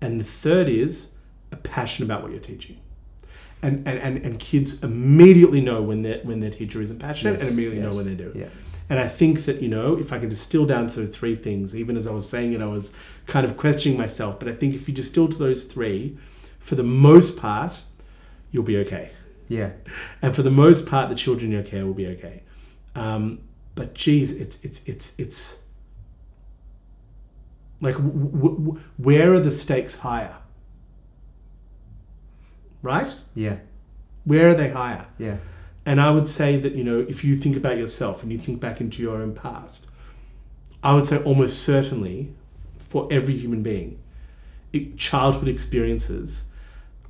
And the third is a passion about what you're teaching. And, and, and, and kids immediately know when their when their teacher isn't passionate Yes, and immediately yes. know when they do. Yeah. And I think that, you know, if I could distill down to those three things, even as I was saying it, I was kind of questioning myself. But I think if you distill to those three, for the most part, you'll be okay. Yeah. And for the most part, the children in your care will be okay. Um, but geez, it's, it's, it's, it's like, w- w- where are the stakes higher? Right? Yeah. Where are they higher? Yeah. And I would say that, you know, if you think about yourself and you think back into your own past, I would say almost certainly for every human being, it, childhood experiences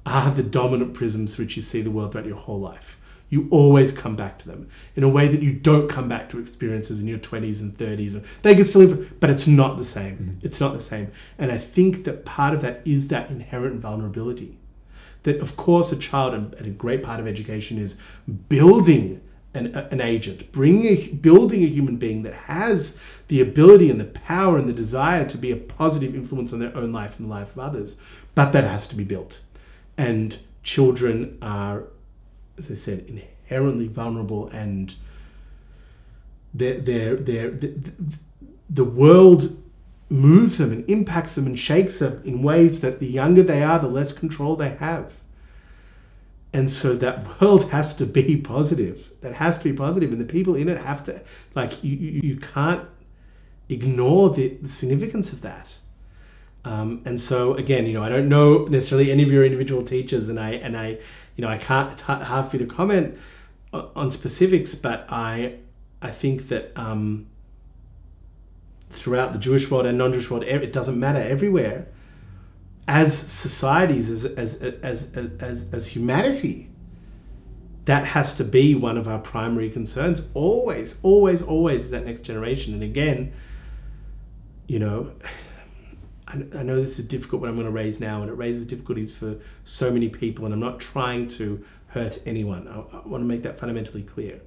are the dominant prisms through which you see the world throughout your whole life. You always come back to them in a way that you don't come back to experiences in your 20s and 30s. And They can still, live, but it's not the same. Mm. It's not the same. And I think that part of that is that inherent vulnerability that of course a child and, a great part of education is building an, an agent, bringing a, building a human being that has the ability and the power and the desire to be a positive influence on their own life and the life of others. But that has to be built. And children are, as I said, inherently vulnerable and they're, they're, they're, the, the world moves them and impacts them and shakes them in ways that the younger they are, the less control they have. And so that [LAUGHS] world has to be positive. That has to be positive, and the people in it have to like you. You, can't ignore the, the significance of that. Um, and so again, you know, I don't know necessarily any of your individual teachers, and I and I, you know, I can't it's for you to comment on specifics, but I I think that um, throughout the Jewish world and non-Jewish world, it doesn't matter everywhere. As societies, as as as as as humanity, that has to be one of our primary concerns. Always, always, always is that next generation. And again, you know, [SIGHS] I, know this is difficult one I'm going to raise now, and it raises difficulties for so many people. And I'm not trying to hurt anyone. I, I want to make that fundamentally clear,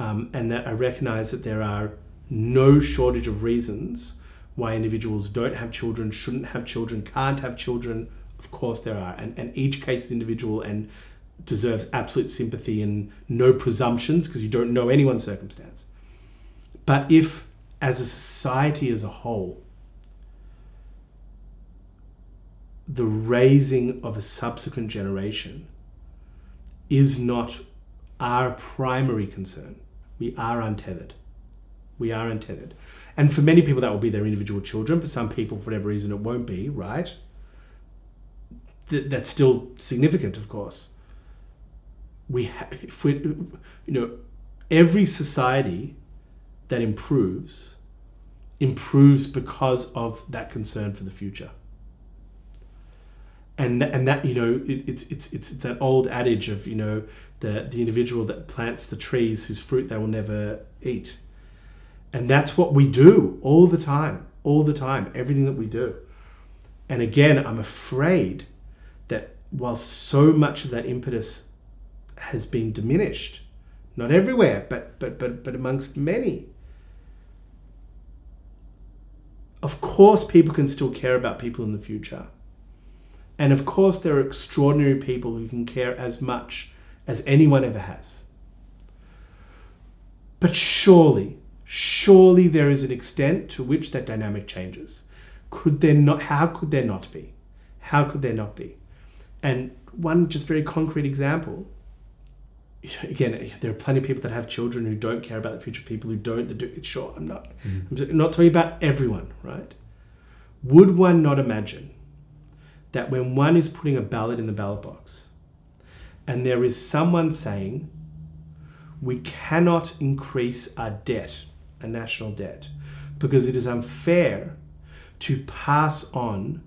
um, and that I recognize that there are no shortage of reasons why individuals don't have children, shouldn't have children, can't have children. Of course, there are. And, and each case is individual and deserves absolute sympathy and no presumptions because you don't know anyone's circumstance. But if, as a society as a whole, the raising of a subsequent generation is not our primary concern, we are untethered we are untethered. And for many people, that will be their individual children. For some people, for whatever reason, it won't be, right? Th- that's still significant, of course. We, ha- if we, you know, every society that improves improves because of that concern for the future. And and that you know it, it's it's it's it's that old adage of you know the the individual that plants the trees whose fruit they will never eat and that's what we do all the time, all the time, everything that we do. And again, I'm afraid that while so much of that impetus has been diminished, not everywhere, but but but but amongst many. Of course, people can still care about people in the future. And of course, there are extraordinary people who can care as much as anyone ever has. But surely, surely there is an extent to which that dynamic changes. Could there not? How could there not be? How could there not be? And one just very concrete example. [LAUGHS] Again, there are plenty of people that have children who don't care about the future. People who don't. That do. Sure, I'm not. Mm. I'm not talking about everyone, right? Would one not imagine that when one is putting a ballot in the ballot box, and there is someone saying, we cannot increase our debt a national debt because it is unfair to pass on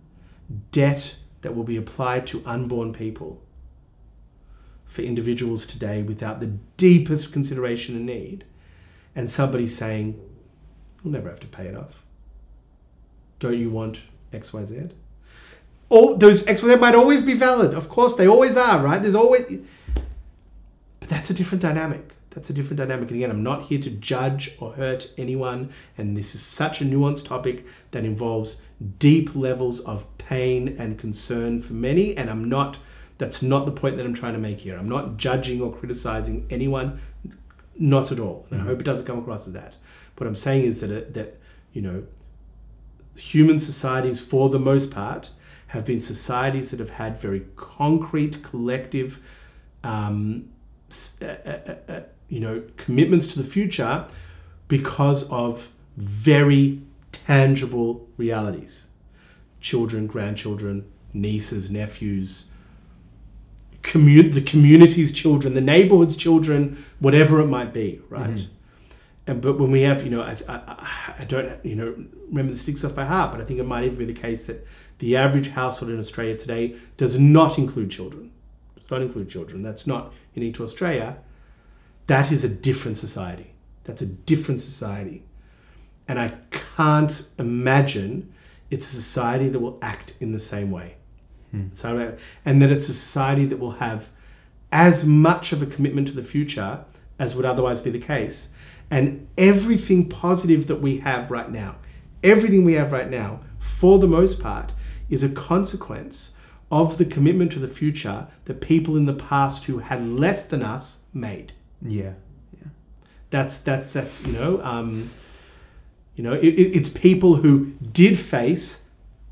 debt that will be applied to unborn people for individuals today without the deepest consideration and need, and somebody saying, You'll never have to pay it off. Don't you want XYZ? All those XYZ might always be valid. Of course, they always are, right? There's always. But that's a different dynamic that's a different dynamic. And again, I'm not here to judge or hurt anyone. And this is such a nuanced topic that involves deep levels of pain and concern for many. And I'm not, that's not the point that I'm trying to make here. I'm not judging or criticizing anyone, not at all. And I mm-hmm. hope it doesn't come across as that. What I'm saying is that, it, that you know, human societies, for the most part, have been societies that have had very concrete, collective, um, uh, uh, uh, you know, commitments to the future because of very tangible realities. Children, grandchildren, nieces, nephews, the community's children, the neighborhood's children, whatever it might be, right? Mm-hmm. And but when we have, you know, I, I, I don't, you know, remember the sticks off by heart, but I think it might even be the case that the average household in Australia today does not include children. Does not include children. That's not unique to Australia that is a different society. That's a different society. And I can't imagine it's a society that will act in the same way. Hmm. So, and that it's a society that will have as much of a commitment to the future as would otherwise be the case. And everything positive that we have right now, everything we have right now, for the most part, is a consequence of the commitment to the future that people in the past who had less than us made. Yeah. yeah. That's that's that's you know um, you know it, it- it's people who did face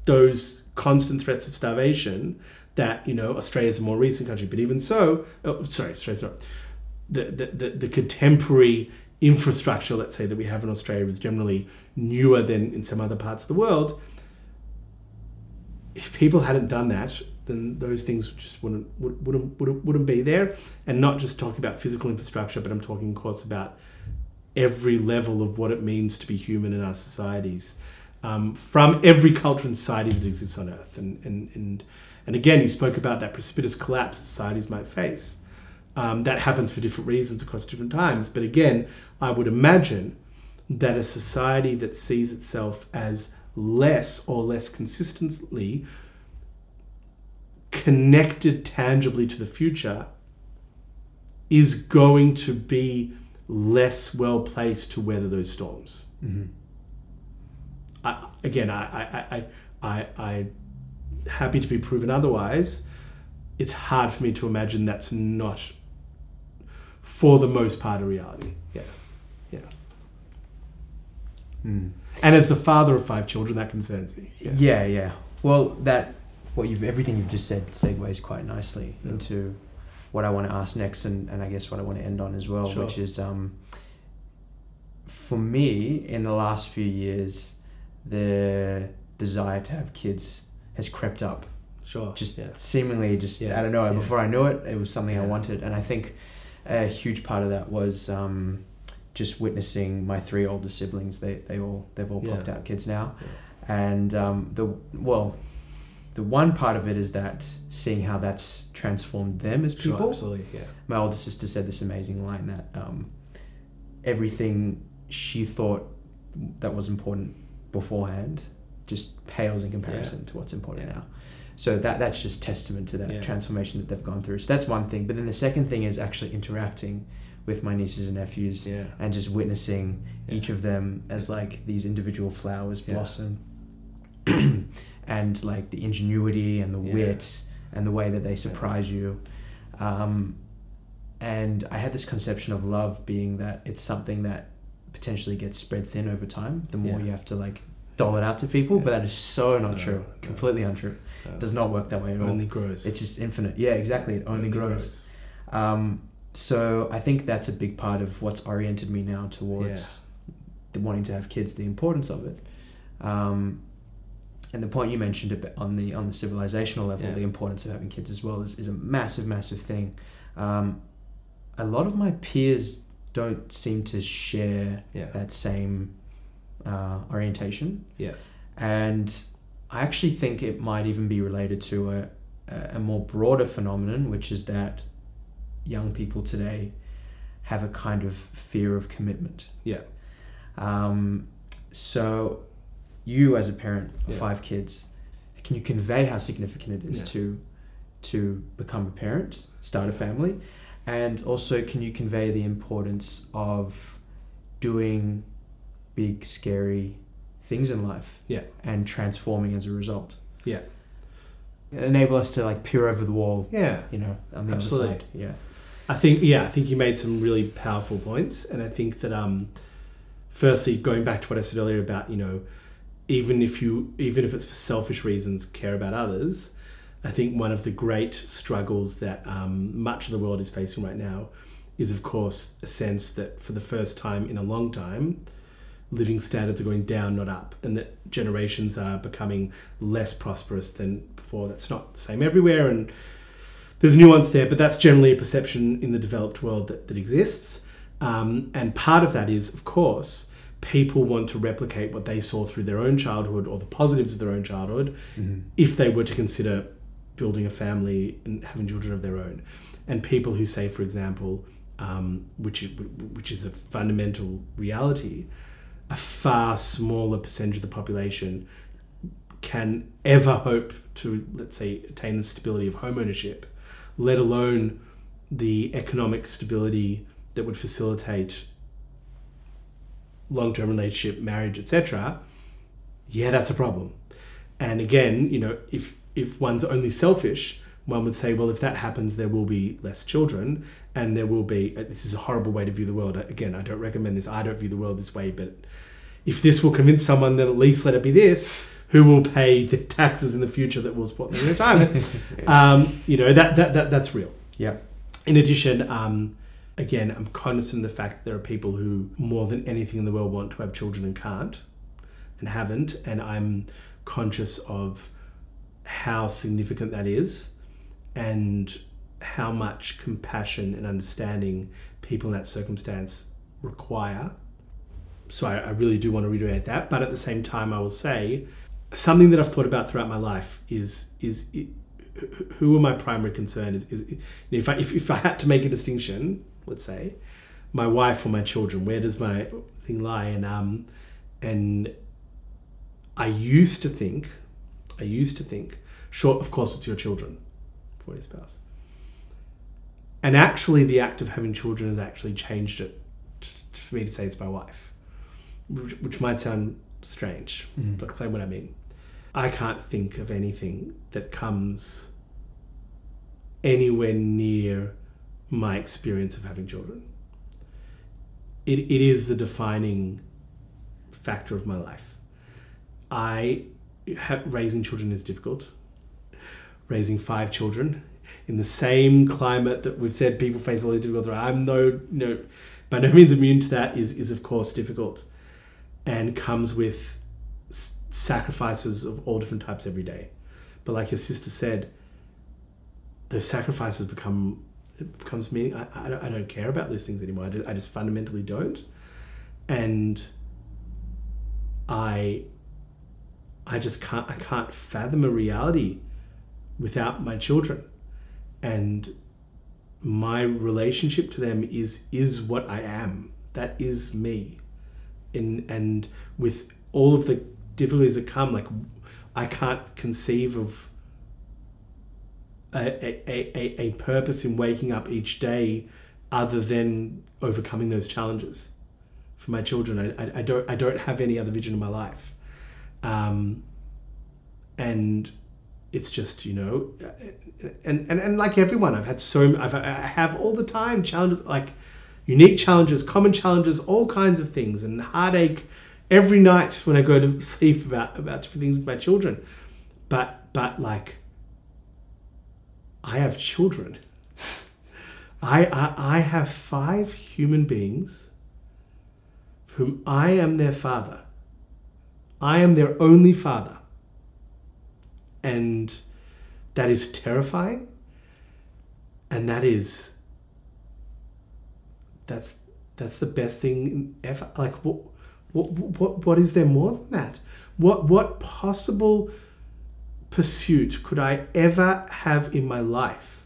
those constant threats of starvation that you know Australia's a more recent country, but even so, oh, sorry, Australia's not. The, the, the, the contemporary infrastructure, let's say, that we have in Australia is generally newer than in some other parts of the world. If people hadn't done that, then those things just wouldn't would, wouldn't wouldn't, wouldn't be there. And not just talking about physical infrastructure, but I'm talking, of course, about every level of what it means to be human in our societies, um, from every culture and society that exists on Earth. And and and and again, he spoke about that precipitous collapse societies might face. Um, that happens for different reasons across different times. But again, I would imagine that a society that sees itself as less or less consistently connected tangibly to the future is going to be less well placed to weather those storms. Mm-hmm. I, again, I, I, I, I, I, happy to be proven otherwise. It's hard for me to imagine that's not, for the most part, a reality. Yeah, yeah. Mm. And as the father of five children, that concerns me. Yeah. yeah, Well, that what you've everything you've just said segues quite nicely Yeah. into what I want to ask next, and, and I guess what I want to end on as well, Sure. which is um, for me in the last few years, the desire to have kids has crept up. Sure. Just yeah. seemingly, just Yeah. I don't know. Before I knew it, it was something I wanted, and I think a huge part of that was um, just witnessing my three older siblings. They they all they've all popped out kids now, and um, the well, the one part of it is that seeing how that's transformed them as Sure, people. absolutely. Yeah. My older sister said this amazing line that um, everything she thought that was important beforehand just pales in comparison to what's important Yeah. now. So that that's just testament to that Yeah. transformation that they've gone through. So that's one thing. But then the second thing is actually interacting with my nieces and nephews Yeah. and just witnessing Yeah. each of them as like these individual flowers Yeah. blossom [CLEARS THROAT] and like the ingenuity and the Yeah. wit and the way that they surprise you um, and i had this conception of love being that it's something that potentially gets spread thin over time the more Yeah. you have to like dole it out to people but that is so not No, true no. completely untrue it does not work that way at all only grows. it's just infinite yeah exactly it only, grows. Um, so I think that's a big part of what's oriented me now towards the wanting to have kids, the importance of it. Um, and the point you mentioned a on the on the civilizational level, Yeah. the importance of having kids as well is, is a massive, massive thing. Um, a lot of my peers don't seem to share Yeah. that same uh, orientation, Yes. and I actually think it might even be related to a, a a more broader phenomenon, which is that young people today have a kind of fear of commitment. Yeah. Um, so, you as a parent of Yeah. five kids, can you convey how significant it is Yeah. to to become a parent, start a family, and also can you convey the importance of doing big, scary things in life? Yeah. and transforming as a result. Yeah. Enable us to like peer over the wall, Yeah. you know, on the Absolutely. other side. Yeah. I think yeah, I think you made some really powerful points, and I think that um, firstly, going back to what I said earlier about you know, even if you even if it's for selfish reasons, care about others. I think one of the great struggles that um, much of the world is facing right now is, of course, a sense that for the first time in a long time, living standards are going down, not up, and that generations are becoming less prosperous than before. That's not the same everywhere, and there's nuance there, but that's generally a perception in the developed world that, that exists. Um, and part of that is, of course, people want to replicate what they saw through their own childhood or the positives of their own childhood Mm-hmm. if they were to consider building a family and having children of their own. And people who say, for example, um, which, which is a fundamental reality, a far smaller percentage of the population can ever hope to, let's say, attain the stability of home ownership, let alone the economic stability that would facilitate long-term relationship, marriage, etc., yeah, that's a problem. And again, you know, if if one's only selfish, one would say, well, if that happens, there will be less children, and there will be. Uh, this is a horrible way to view the world. Again, I don't recommend this. I don't view the world this way, but if this will convince someone, then at least let it be this. Who will pay the [LAUGHS] taxes in the future that will support their retirement? [LAUGHS] um, you know that, that that that's real. Yeah. In addition, um, again, I'm cognizant of the fact that there are people who, more than anything in the world, want to have children and can't, and haven't, and I'm conscious of how significant that is, and how much compassion and understanding people in that circumstance require. So I, I really do want to reiterate that, but at the same time, I will say something that I've thought about throughout my life is is. It, who are my primary concern is, is if I if, if I had to make a distinction, let's say, my wife or my children, where does my thing lie? And um, and I used to think, I used to think, sure, of course, it's your children for your spouse. And actually, the act of having children has actually changed it for me to say it's my wife, which, which might sound strange, Mm. but explain what I mean. I can't think of anything that comes anywhere near my experience of having children. It, it is the defining factor of my life. I ha- raising children is difficult. Raising five children in the same climate that we've said people face all these difficulties. I'm no no by no means immune to that. Is is of course difficult, and comes with s- sacrifices of all different types every day. But like your sister said, those sacrifices become it becomes me. I, I, don't, I don't care about those things anymore. I just, I just fundamentally don't, and I I just can't I can't fathom a reality without my children, and my relationship to them is is what I am. That is me, in and with all of the difficulties that come, like I can't conceive of a, a, a, a purpose in waking up each day other than overcoming those challenges for my children. I, I, I don't I don't have any other vision in my life, um, and it's just you know, and, and and like everyone, I've had so I've, I have all the time challenges like unique challenges, common challenges, all kinds of things, and heartache every night when I go to [LAUGHS] sleep about about different things with my children, but but like I have children. I, I, I have five human beings whom I am their father. I am their only father. And that is terrifying. And that is that's that's the best thing ever. Like what what what what is there more than that? What what possible pursuit could I ever have in my life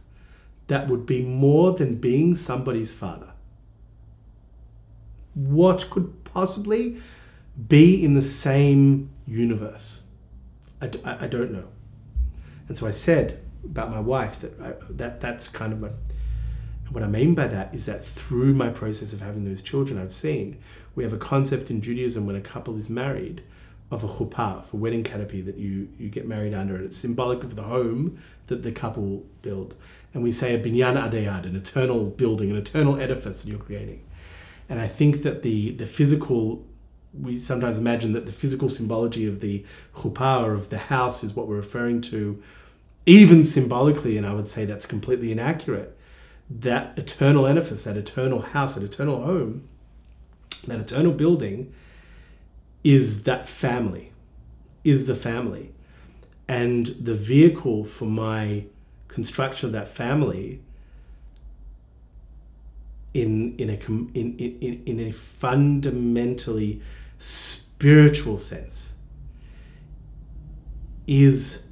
that would be more than being somebody's father? What could possibly be in the same universe? I, don't know. And so I said about my wife that I, that that's kind of my, what I mean by that is that through my process of having those children, I've seen we have a concept in Judaism when a couple is married of a chuppah, of a wedding canopy that you, you get married under, and it's symbolic of the home that the couple build. And we say a binyan adei ad, an eternal building, an eternal edifice that you're creating. And I think that the, the physical, we sometimes imagine that the physical symbology of the chuppah or of the house is what we're referring to, even symbolically, and I would say that's completely inaccurate. That eternal edifice, that eternal house, that eternal home, that eternal building is that family, is the family. And the vehicle for my construction of that family in, in, a, in, in, in a fundamentally spiritual sense is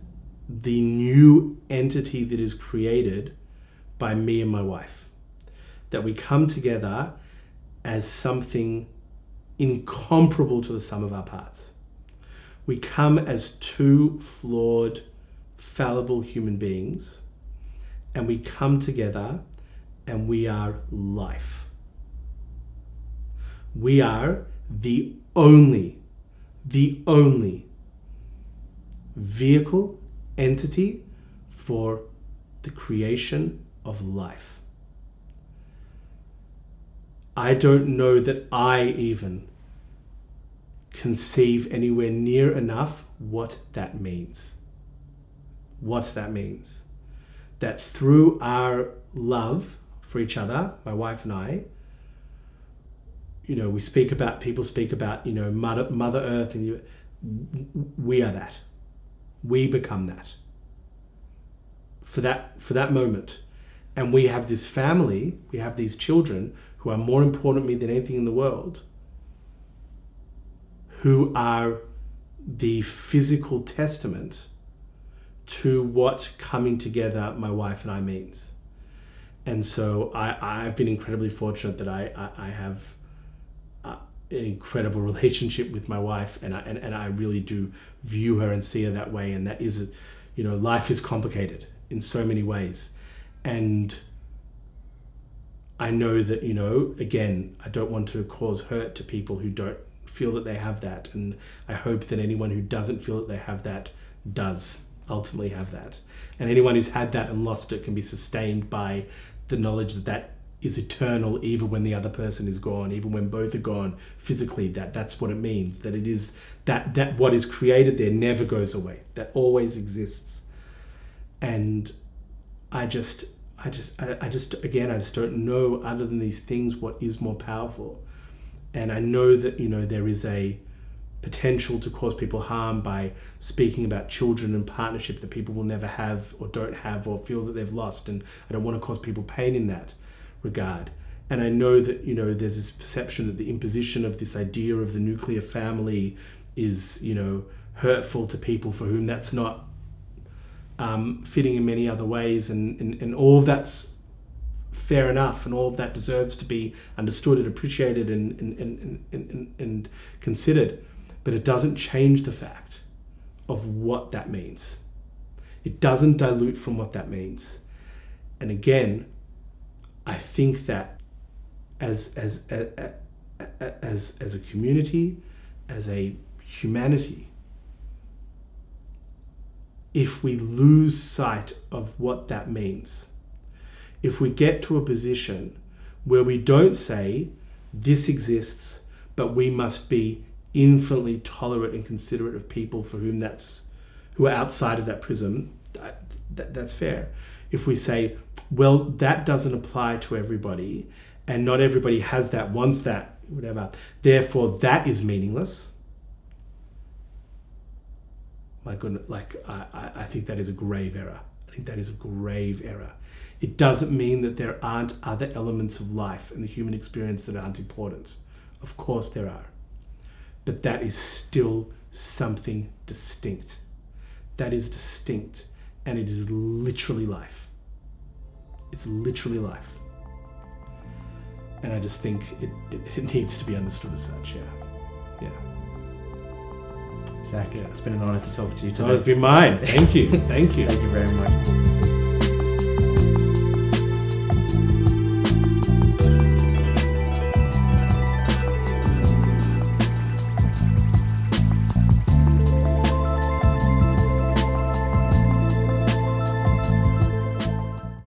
the new entity that is created by me and my wife. That we come together as something incomparable to the sum of our parts. We come as two flawed, fallible human beings, and we come together and we are life. We are the only, the only vehicle, entity for the creation of life. I don't know that I even conceive anywhere near enough what that means. What that means. That through our love for each other, my wife and I, you know, we speak about, people speak about, you know, Mother, Mother Earth, and you, we are that. We become that. For that, for that moment. And we have this family, we have these children who are more important to me than anything in the world, who are the physical testament to what coming together my wife and I means. And so I, I've been incredibly fortunate that I, I, I have uh, an incredible [LAUGHS] relationship with my wife and I, and, and I really do view her and see her that way. And that is, you know, life is complicated in so many ways. And I know that, you know, again, I don't want to cause hurt to people who don't feel that they have that. And I hope that anyone who doesn't feel that they have that does ultimately have that. And anyone who's had that and lost it can be sustained by the knowledge that that is eternal even when the other person is gone even when both are gone physically that that's what it means that it is that that what is created there never goes away that always exists and i just i just I, I just again i just don't know other than these things what is more powerful. And i know that you know there is a potential to cause people harm by speaking about children and partnership that people will never have or don't have or feel that they've lost. And i don't want to cause people pain in that regard. And i know that you know there's this perception that the imposition of this idea of the nuclear family is you know hurtful to people for whom that's not um, fitting in many other ways and, and, and all of that's fair enough and all of that deserves to be understood and appreciated and, and, and, and, and considered but it doesn't change the fact of what that means. It doesn't dilute from what that means. And again, I think that as as as as, as a community, as a humanity, if we lose sight of what that means, if we get to a position where we don't say this exists, but we must be infinitely tolerant and considerate of people for whom that's who are outside of that prism, that, that, that's fair. If we say, well, that doesn't apply to everybody, and not everybody has that, wants that, whatever, therefore that is meaningless. My goodness, like I, I think that is a grave error. I think that is a grave error. It doesn't mean that there aren't other elements of life and the human experience that aren't important. Of course, there are but that is still something distinct. That is distinct, and it is literally life. It's literally life. And I just think it, it, it needs to be understood as such, yeah. Yeah. Zach, it's been an honor to talk to you So today. it's been mine. Thank you. [LAUGHS] Thank you. Thank you very much.